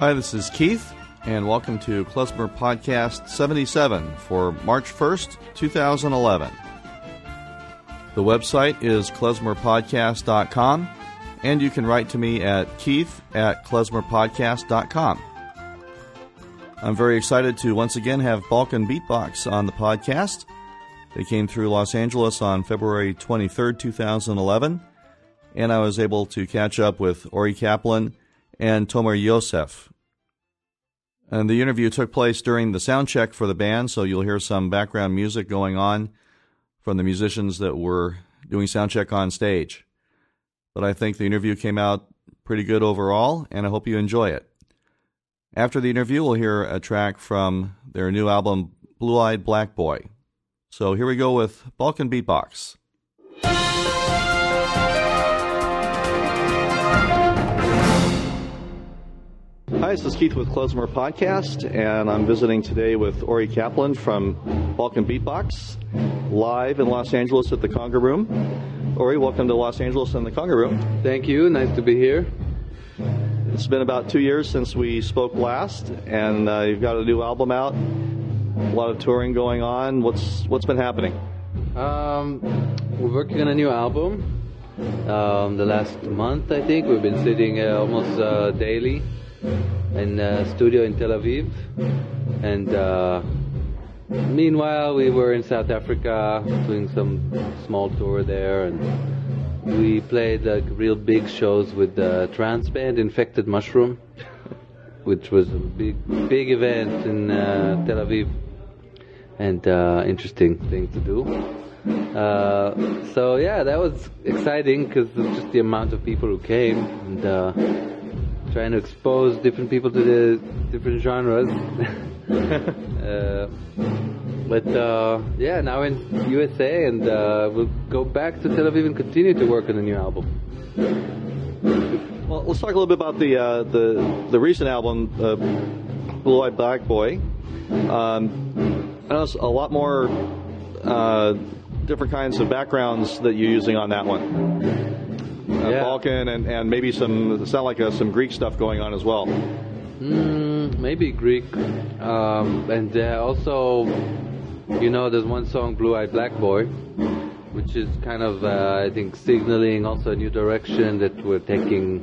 Hi, this is Keith, and welcome to Klezmer Podcast 77 for March 1st, 2011. The website is klezmerpodcast.com, and you can write to me at keith at klezmerpodcast.com. I'm very excited to once again have Balkan Beatbox on the podcast. They came through Los Angeles on February 23rd, 2011, and I was able to catch up with Ori Kaplan and Tomer Yosef. And the interview took place during the sound check for the band, so you'll hear some background music going on from the musicians that were doing sound check on stage. But I think the interview came out pretty good overall, and I hope you enjoy it. After the interview, we'll hear a track from their new album, Blue Eyed Black Boy. So here we go with Balkan Beatbox. This is Keith with Klezmer Podcast, and I'm visiting today with Ori Kaplan from Balkan Beatbox, live in Los Angeles at the Conga Room. Ori, welcome to Los Angeles and the Conga Room. Thank you. Nice to be here. It's been about two years since we spoke last, and uh, you've got a new album out. A lot of touring going on. What's what's been happening? Um, we're working on a new album. Um, the last month, I think, we've been sitting uh, almost uh, daily in a studio in Tel Aviv. And uh, meanwhile, we were in South Africa doing some small tour there, and we played like real big shows with the trance band Infected Mushroom, which was a big, big event in uh, Tel Aviv, and uh, interesting thing to do. Uh, so yeah, that was exciting because just the amount of people who came and uh, trying to expose different people to the different genres. uh, but uh, yeah, now in USA, and uh, we'll go back to Tel Aviv and continue to work on the new album. Well, let's talk a little bit about the uh, the the recent album, uh, Blue Eyed Black Boy. Um, I know it's a lot more uh, different kinds of backgrounds that you're using on that one. Uh, Yeah. Balkan and, and maybe some sound like uh, some Greek stuff going on as well. Mm, maybe Greek, um, and uh, also, you know, there's one song, "Blue Eyed Black Boy," which is kind of, uh, I think, signaling also a new direction that we're taking,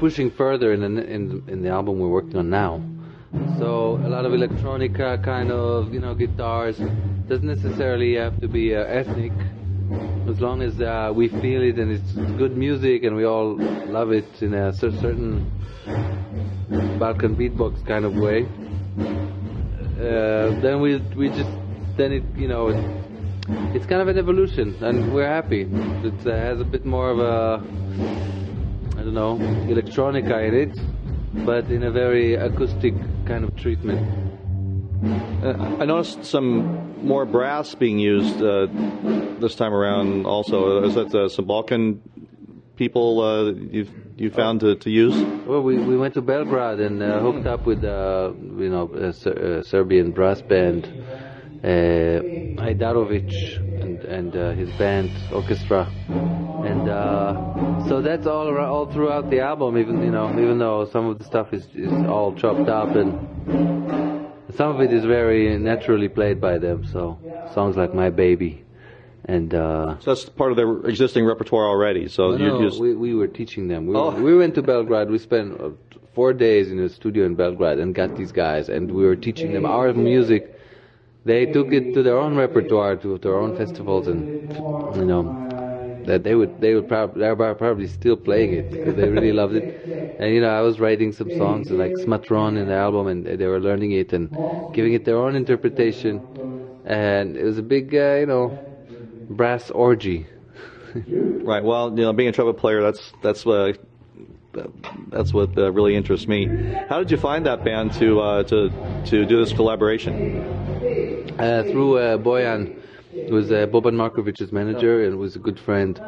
pushing further in the, in in the album we're working on now. So a lot of electronica, kind of, you know, guitars. Doesn't necessarily have to be uh, ethnic, as long as uh, we feel it and it's good music and we all love it in a certain Balkan beatbox kind of way. Uh, then we we just then it you know it, it's kind of an evolution and we're happy. It uh, has a bit more of a I don't know electronica in it, but in a very acoustic kind of treatment. Uh, I noticed some more brass being used uh, this time around. Also, is that uh, some Balkan people uh, you you found to, to use? Well, we, we went to Belgrade and uh, hooked up with uh, you know a, Ser- a Serbian brass band, uh, Ajdarovic and and his band orchestra, and so that's all all throughout the album. Even you know even though some of the stuff is is all chopped up and some of it is very naturally played by them. So songs like My Baby, and. Uh, So that's part of their existing repertoire already. So no, just we, we were teaching them. We, Oh. we went to Belgrade. We spent uh, four days in a studio in Belgrade and got these guys, and we were teaching them our music. They took it to their own repertoire, to their own festivals, and you know that they would they would probably they're probably still playing it because they really loved it. And you know, I was writing some songs like Smatron in the album, and they were learning it and giving it their own interpretation. And it was a big, uh, you know, brass orgy. right. Well, you know, being a trumpet player, that's that's uh, that's what uh, really interests me. How did you find that band to uh, to to do this collaboration? uh, through uh, Boyan, who was uh, Boban Markovic's manager and was a good friend,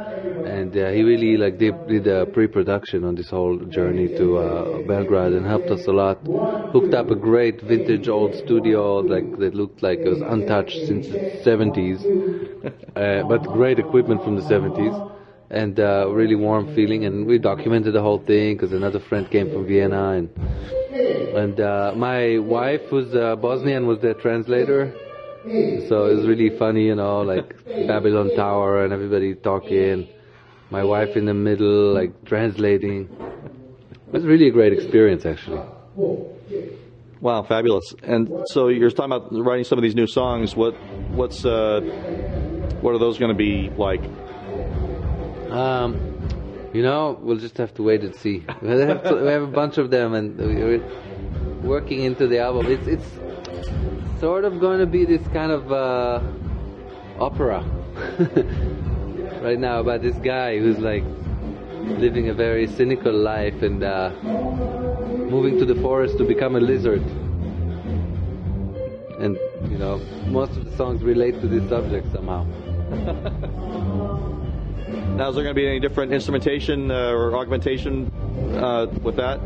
and uh, he really like did, did uh, pre-production on this whole journey to uh, Belgrade and helped us a lot. Hooked up a great vintage old studio like that looked like it was untouched since the 70s, uh, but great equipment from the 70s. and uh, really warm feeling. And we documented the whole thing because another friend came from Vienna, and and uh, my wife, uh, Bosnian, was the translator. So it was really funny, you know, like Babylon Tower and everybody talking. My wife in the middle, like translating. It was really a great experience, actually. Wow, fabulous! And so you're talking about writing some of these new songs. What what's uh, what are those going to be like? Um, you know, we'll just have to wait and see. We have, to, we have a bunch of them, and we're working into the album. It's it's sort of going to be this kind of uh, opera right now about this guy who's like living a very cynical life and uh, moving to the forest to become a lizard. And you know, most of the songs relate to this subject somehow. Now, is there going to be any different instrumentation uh, or augmentation uh, with that?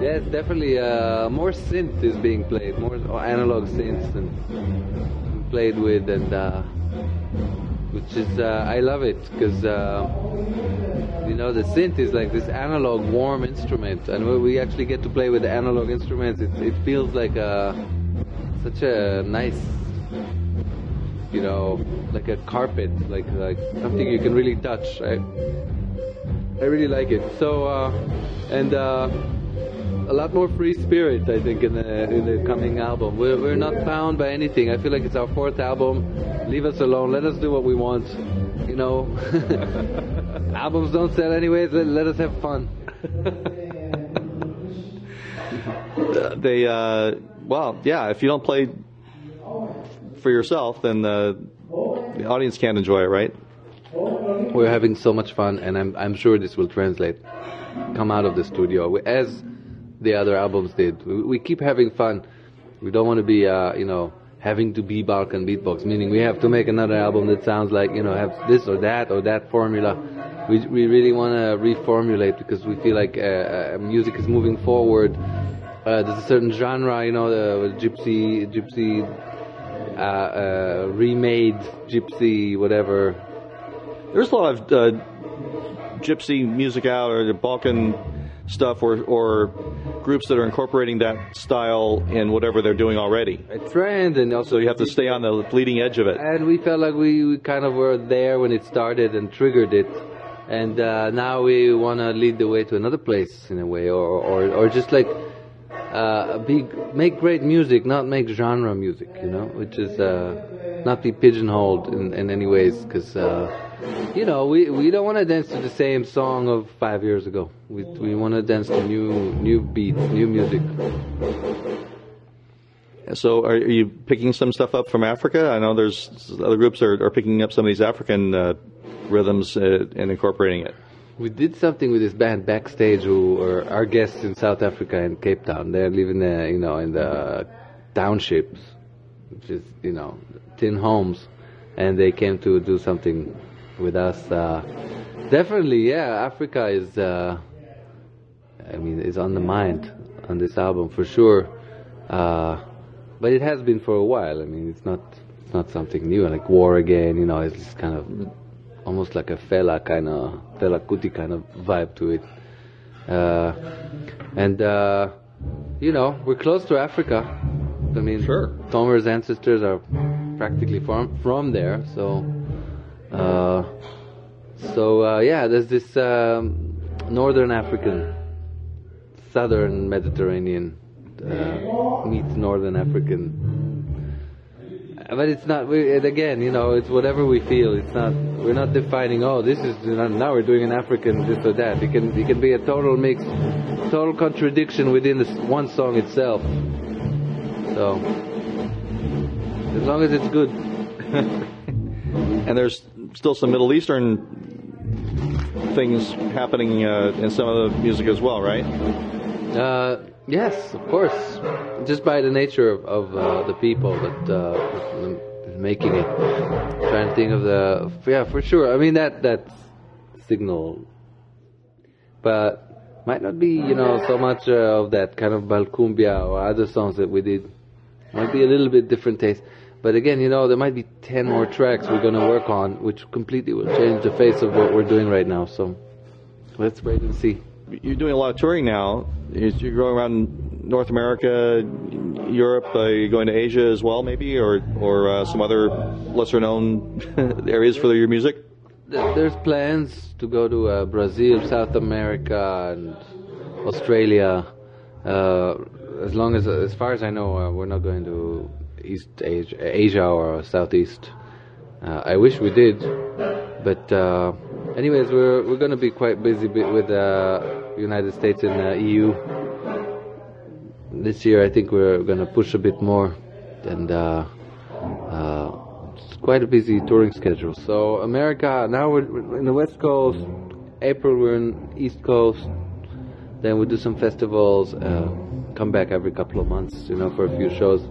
Yes, definitely. Uh, more synth is being played, more analog synths and played with, and uh, which is uh, I love it because uh, you know the synth is like this analog warm instrument, and when we actually get to play with analog instruments, it, it feels like a such a nice you know, like a carpet, like like something you can really touch. I I really like it. So uh, and uh, a lot more free spirit, I think, in the in the coming album. We're we're not bound by anything. I feel like it's our fourth album. Leave us alone. Let us do what we want. You know, albums don't sell anyways. Let, let us have fun. they uh, well, yeah. If you don't play for yourself, then the, the audience can't enjoy it, right? We're having so much fun, and I'm I'm sure this will translate, come out of the studio as the other albums did. We, keep having fun. We don't want to be, uh, you know, having to be Balkan beatbox, meaning we have to make another album that sounds like, you know, have this or that or that formula. We we really want to reformulate because we feel like uh, uh, music is moving forward. Uh, there's a certain genre, you know, the gypsy gypsy uh, uh, remade gypsy, whatever. There's a lot of uh, gypsy music out or the Balkan stuff or, or groups that are incorporating that style in whatever they're doing already. A trend, and also So you have to stay on the bleeding edge of it. and we felt like we, we kind of were there when it started and triggered it, and uh, now we want to lead the way to another place in a way, or or, or just like uh, be make great music, not make genre music, you know, which is uh, not be pigeonholed in, in any ways, because uh, you know we, we don't want to dance to the same song of five years ago. We we want to dance to new new beats, new music. So are, are you picking some stuff up from Africa? I know there's other groups are, are picking up some of these African uh, rhythms uh, and incorporating it. We did something with this band backstage, who are our guests in South Africa and Cape Town. They're living, you know, in the townships, which is, you know, tin homes, and they came to do something with us. Uh, definitely, yeah, Africa is, uh, I mean, is on the mind on this album for sure. Uh, but it has been for a while. I mean, it's not, it's not something new. Like War Again, you know, it's just kind of almost like a Fela kind of Fela Kuti kind of vibe to it. Uh, and uh, you know, we're close to Africa. I mean, Sure. Tomer's ancestors are practically from from there. So, uh, so uh, yeah, there's this um, northern African, southern Mediterranean uh, meets northern African but it's not. We, again, you know, it's whatever we feel. It's not. We're not defining. Oh, this is now we're doing an African this or that. It can it can be a total mix, total contradiction within this one song itself. So as long as it's good. And there's still some Middle Eastern things happening uh, in some of the music as well, right? Uh, yes, of course. Just by the nature of, of uh, the people that uh, making it. trying to think of the yeah, for sure. I mean that that signal, but might not be you know so much uh, of that kind of balcumbia or other songs that we did. Might be a little bit different taste. But again, you know, there might be 10 more tracks we're going to work on, which completely will change the face of what we're doing right now. So let's wait and see. You're doing a lot of touring now. You're going around North America, Europe. Uh, you're going to Asia as well, maybe, or or uh, some other lesser known areas for your music. There's plans to go to uh, Brazil, South America, and Australia. Uh, as long as, as far as I know, uh, we're not going to East Asia, Asia or Southeast. Uh, I wish we did, but anyways, we're we're going to be quite busy with the uh, United States and the EU this year. I think we're going to push a bit more, and uh, uh, it's quite a busy touring schedule. So America now we're in the West Coast. April we're in East Coast. Then we do some festivals. Uh, come back every couple of months, you know, for a few shows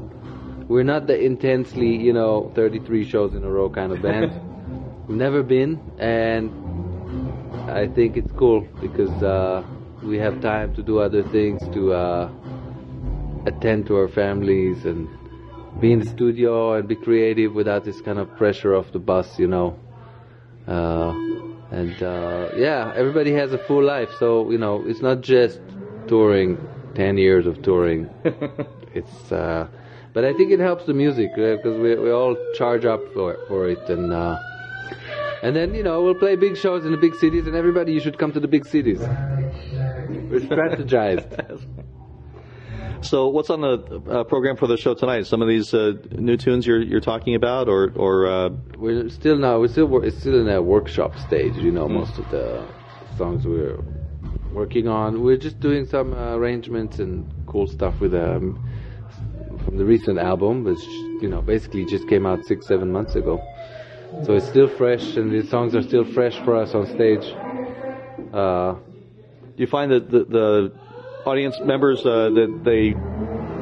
we're not the intensely, you know, 33 shows in a row kind of band. We've never been, and I think it's cool because uh, we have time to do other things, to uh, attend to our families, and be in the studio and be creative without this kind of pressure of the bus, you know. Uh, and uh, yeah, everybody has a full life, so you know, it's not just touring. Ten years of touring. it's uh, but I think it helps the music because uh, we we all charge up for for it and. And then you know we'll play big shows in the big cities, and everybody you should come to the big cities. We're strategized. so, what's on the uh, program for the show tonight? Some of these uh, new tunes you're you're talking about, or or uh... we're still now we're still it's still in a workshop stage. You know, mm. most of the songs we're working on. We're just doing some uh, arrangements and cool stuff with um, from the recent album, which you know basically just came out six seven months ago. So it's still fresh, and the songs are still fresh for us on stage. Uh, Do you find that the, the audience members uh, that they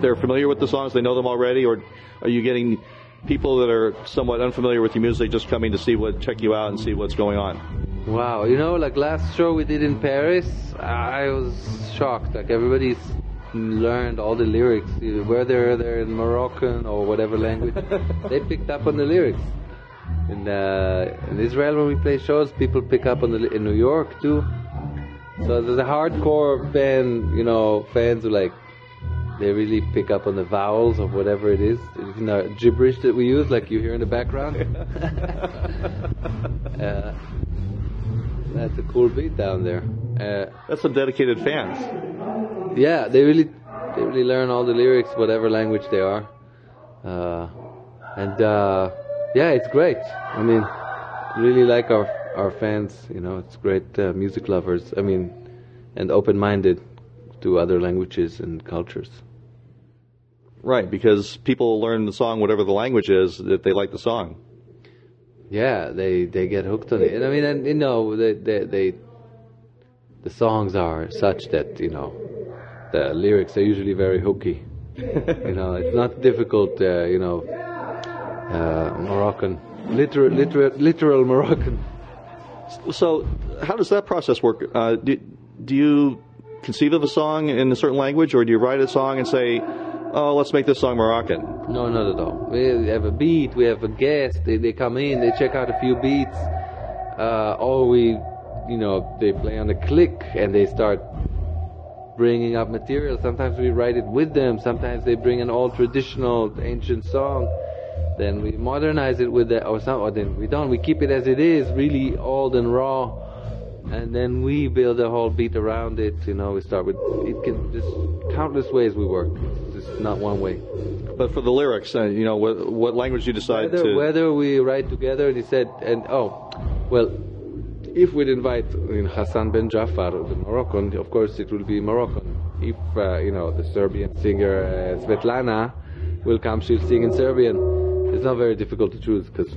they're familiar with the songs, they know them already, or are you getting people that are somewhat unfamiliar with your music just coming to see what check you out and see what's going on? Wow, you know, like last show we did in Paris, I was shocked. Like everybody's learned all the lyrics, whether they're in Moroccan or whatever language. they picked up on the lyrics. In, uh, in Israel, when we play shows, people pick up on the in New York too. So there's a hardcore fan, you know, fans who like they really pick up on the vowels of whatever it is, you know, gibberish that we use, like you hear in the background. uh, that's a cool beat down there. Uh, that's some dedicated fans yeah, they really they really learn all the lyrics, whatever language they are, uh, and uh, yeah, it's great. I mean, really like our our fans. You know, it's great uh, music lovers. I mean, and open-minded to other languages and cultures. Right, because people learn the song, whatever the language is, that they like the song. Yeah, they they get hooked on it. And I mean, and you know, they they, they the songs are such that you know the lyrics are usually very hooky. you know, it's not difficult. Uh, you know, uh, Moroccan, literal, literal, literal Moroccan. So, how does that process work? Uh, do, do you conceive of a song in a certain language, or do you write a song and say, "Oh, let's make this song Moroccan"? No, not at all. We have a beat. We have a guest. They, they come in. They check out a few beats. Uh, or we, you know, they play on a click and they start bringing up material. Sometimes we write it with them. Sometimes they bring an old traditional ancient song. Then we modernize it with the, or some, or then we don't. We keep it as it is, really old and raw, and then we build a whole beat around it. You know, we start with it can just countless ways we work. It's just not one way. But for the lyrics, uh, you know, what, what language you decide whether, to whether we write together. He said, and oh, well, if we'd invite in Hassan Ben Jafar, the Moroccan, of course it will be Moroccan. If uh, you know the Serbian singer uh, Svetlana will come, she'll sing in Serbian. It's not very difficult to choose because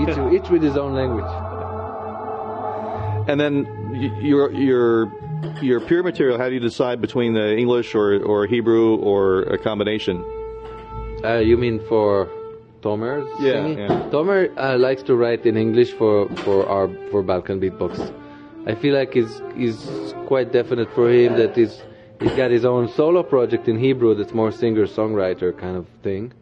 each each with his own language. And then your your your pure material. How do you decide between the English or or Hebrew or a combination? Uh, you mean for Tomer. Yeah, yeah. Tomer uh, likes to write in English for for our for Balkan Beatbox. I feel like it's is quite definite for him that he's he's got his own solo project in Hebrew that's more singer songwriter kind of thing,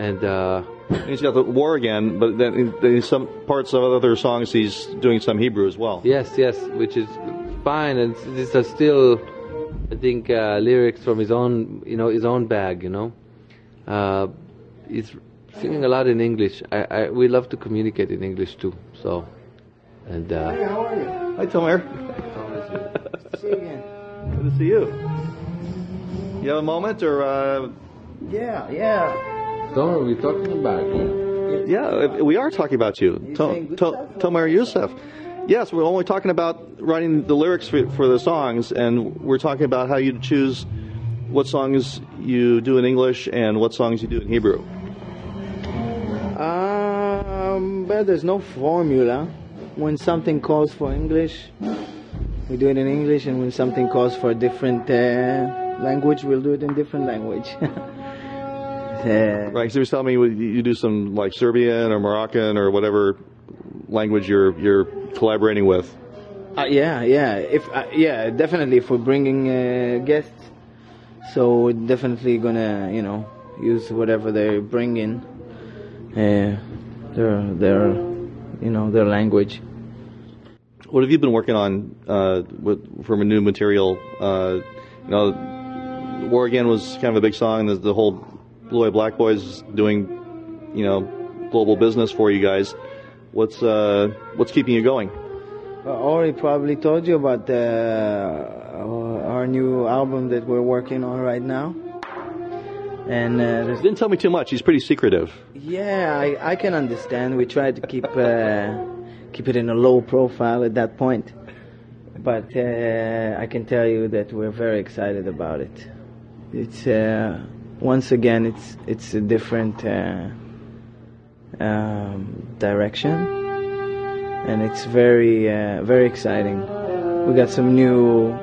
and uh, he's got the war again, but then in, in some parts of other songs he's doing some Hebrew as well. yes, yes, which is fine, and these are still, I think, uh, lyrics from his own, you know, his own bag. You know, uh, he's singing a lot in English. I, I we love to communicate in English too. So, and uh, how are you? Hi, Tomer. See you again. Good to see you. You have a moment, or uh, Yeah, yeah. So are we talking about? you? yeah, we are talking about you, You to, saying good to, stuff? Tomer Yosef. Yes, we're only talking about writing the lyrics for, for the songs, and we're talking about how you choose what songs you do in English and what songs you do in Hebrew. Um, but there's no formula. When something calls for English, we do it in English, and when something calls for a different uh, language, we'll do it in different language. Right, so you was telling me you you do some like Serbian or Moroccan or whatever language you're you're collaborating with. Uh, yeah, yeah. If uh, yeah, definitely. for bringing uh, guests, so we're definitely gonna, you know, use whatever they bring in, uh, their their, you know, their language. What have you been working on uh, with, from a new material? Uh, you know, War Again was kind of a big song. The, the whole Blue Eye Black Boys is doing, you know, global business for you guys. What's uh, what's keeping you going? Uh, Ori probably told you about uh, our new album that we're working on right now. And uh, Didn't tell me too much. He's pretty secretive. Yeah, I, I can understand. We tried to keep uh, keep it in a low profile at that point, but uh, I can tell you that we're very excited about it. It's uh, once again, it's it's a different uh, um, direction, and it's very uh, very exciting. We got some new,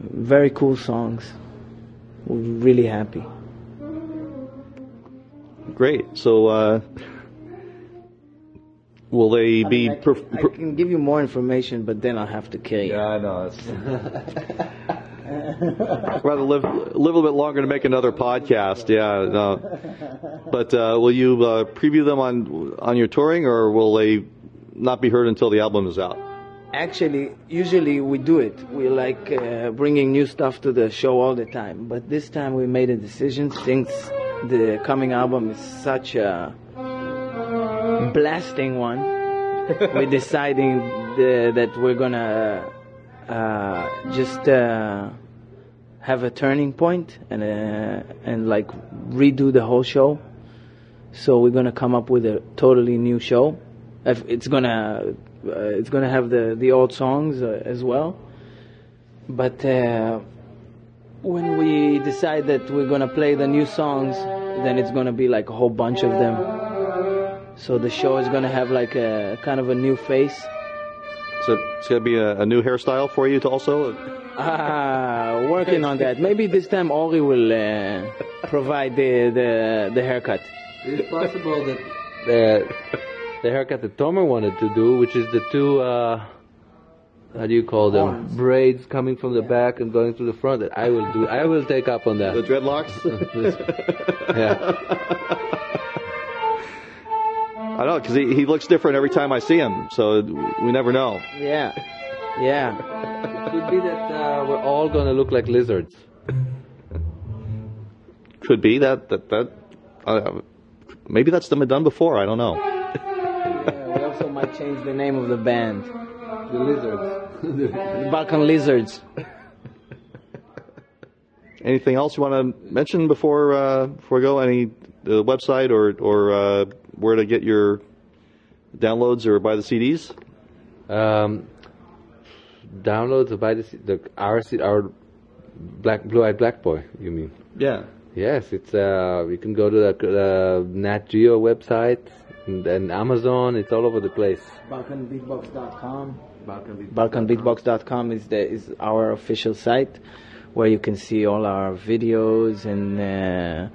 very cool songs. We're really happy. Great. So, uh, will they be? I, perf- can, I can give you more information, but then I'll have to kill you. Yeah, I know. rather live live a little bit longer to make another podcast. Yeah, no. But uh, will you uh, preview them on on your touring, or will they not be heard until the album is out? Actually, usually we do it. We like uh, bringing new stuff to the show all the time. But this time we made a decision since the coming album is such a blasting one. we're deciding the, that we're gonna uh, just uh, have a turning point and uh, and like redo the whole show. So we're gonna come up with a totally new show. It's gonna uh, it's gonna have the the old songs as well. But when we decide that we're gonna play the new songs, then it's gonna be like a whole bunch of them. So the show is gonna have like a kind of a new face. So it's going to be a, a new hairstyle for you to also. Ah, working on that. Maybe this time Ori will uh, provide the, the the haircut. It's possible that the the haircut that Tomer wanted to do, which is the two uh, how do you call them Horns. braids coming from the back and going to the front. That I will do. I will take up on that. The dreadlocks. yeah. I know because he, he looks different every time I see him, so we never know. Yeah, yeah. It could be that uh, we're all gonna look like lizards. Could be that that that. Uh, maybe that's been done before. I don't know. yeah we also might change the name of the band, The lizards. the Balkan Lizards. Anything else you want to mention before uh, before we go? Any uh, website or or uh, where to get your downloads or buy the CDs? um, downloads or buy the, C- the our C- our black blue eyed black boy. You mean? Yeah. Yes, it's uh, you can go to the uh, Nat Geo website and, and Amazon. It's all over the place. BalkanBeatbox.com. BalkanBeatbox.com is the is our official site where you can see all our videos and uh,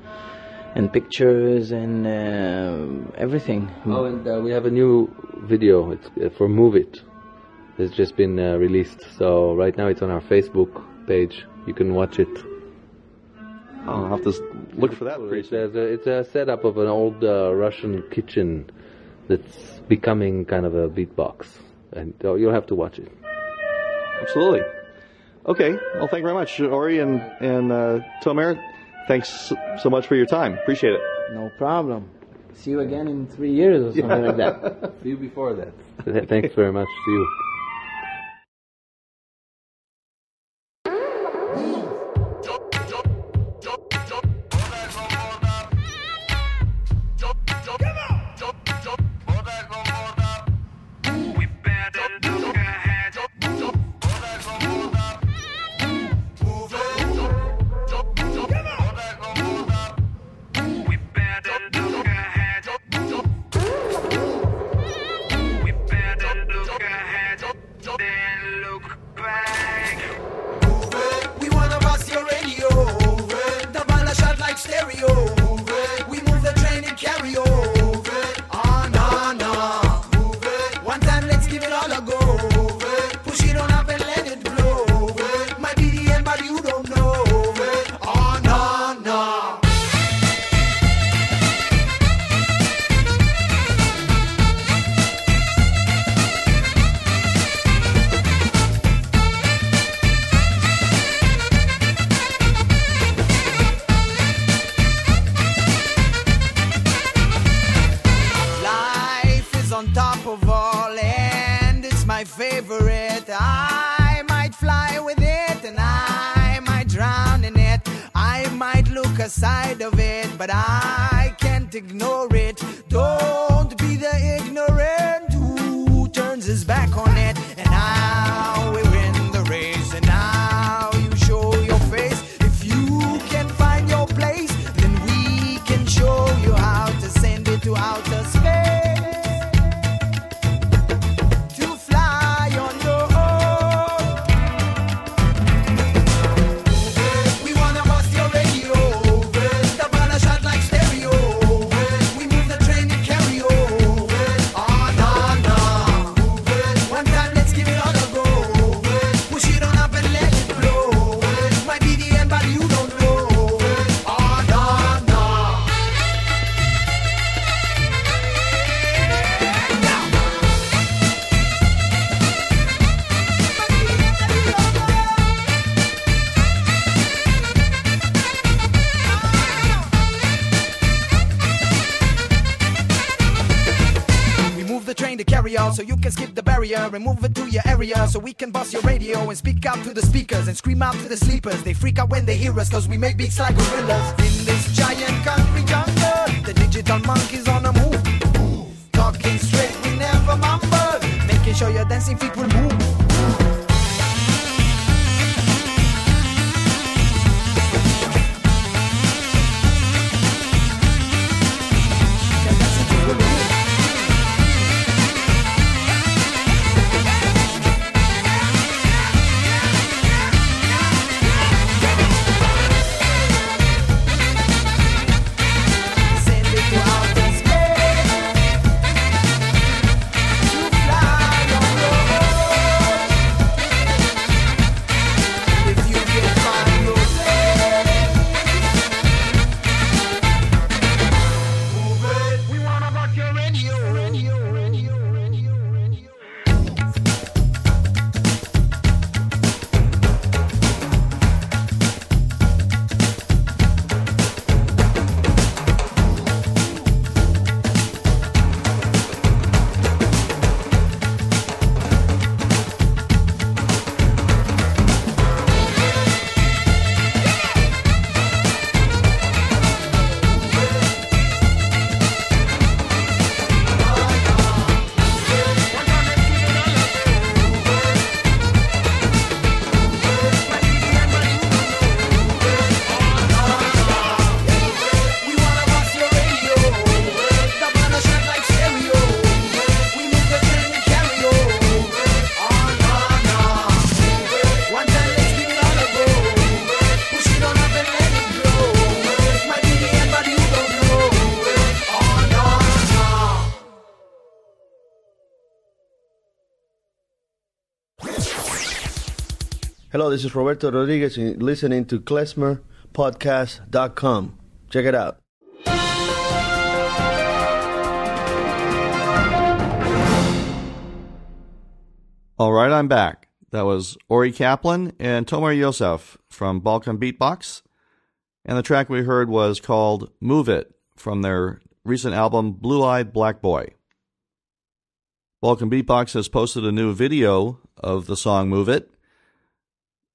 and pictures and uh, everything. Oh, and uh, we have a new video. It's uh, for Move It. It's just been uh, released. So right now it's on our Facebook page. You can watch it. I'll have to look for that. It's a, it's a setup of an old uh, Russian kitchen that's becoming kind of a beatbox, and uh, you'll have to watch it. Absolutely. Okay. Well, thank you very much, Ori and and Tomer thanks so much for your time. Appreciate it. No problem. See you again in three years or something yeah. like that. See you before that. Thanks very much. See you. is back on it, and I. so you can skip the barrier and move it to your area so we can bust your radio and speak out to the speakers and scream out to the sleepers. They freak out when they hear us cause we make beats like gorillas. In this giant country jungle, the digital monkeys on a move. Talking straight, we never mumble. Making sure your dancing feet will move. Hello, this is Roberto Rodriguez, and listening to klezmerpodcast.com. Check it out. All right, I'm back. That was Ori Kaplan and Tomer Yosef from Balkan Beatbox. And the track we heard was called Move It from their recent album Blue Eyed Black Boy. Balkan Beatbox has posted a new video of the song Move It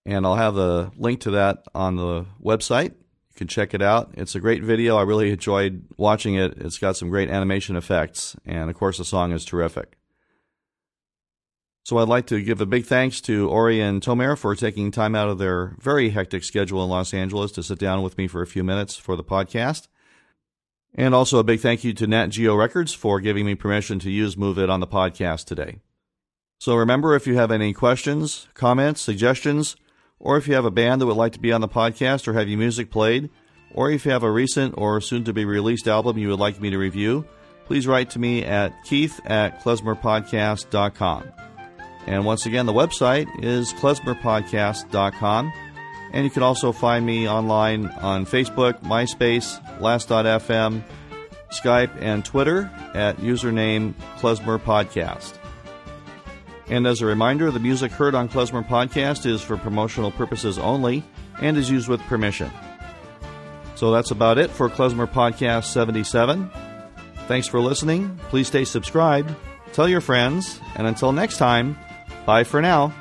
and I'll have the link to that on the website. You can check it out. It's a great video. I really enjoyed watching it. It's got some great animation effects, and of course, the song is terrific. So I'd like to give a big thanks to Ori and Tomer for taking time out of their very hectic schedule in Los Angeles to sit down with me for a few minutes for the podcast. And also a big thank you to Nat Geo Records for giving me permission to use Move It on the podcast today. So remember, if you have any questions, comments, suggestions, or if you have a band that would like to be on the podcast or have your music played, or if you have a recent or soon to be released album you would like me to review, please write to me at keith at klezmerpodcast.com. And once again, the website is klezmerpodcast.com. And you can also find me online on Facebook, MySpace, Last.fm, Skype, and Twitter at username Klezmer Podcast. And as a reminder, the music heard on Klezmer Podcast is for promotional purposes only and is used with permission. So that's about it for Klezmer Podcast 77. Thanks for listening. Please stay subscribed, tell your friends, and until next time, Bye for now.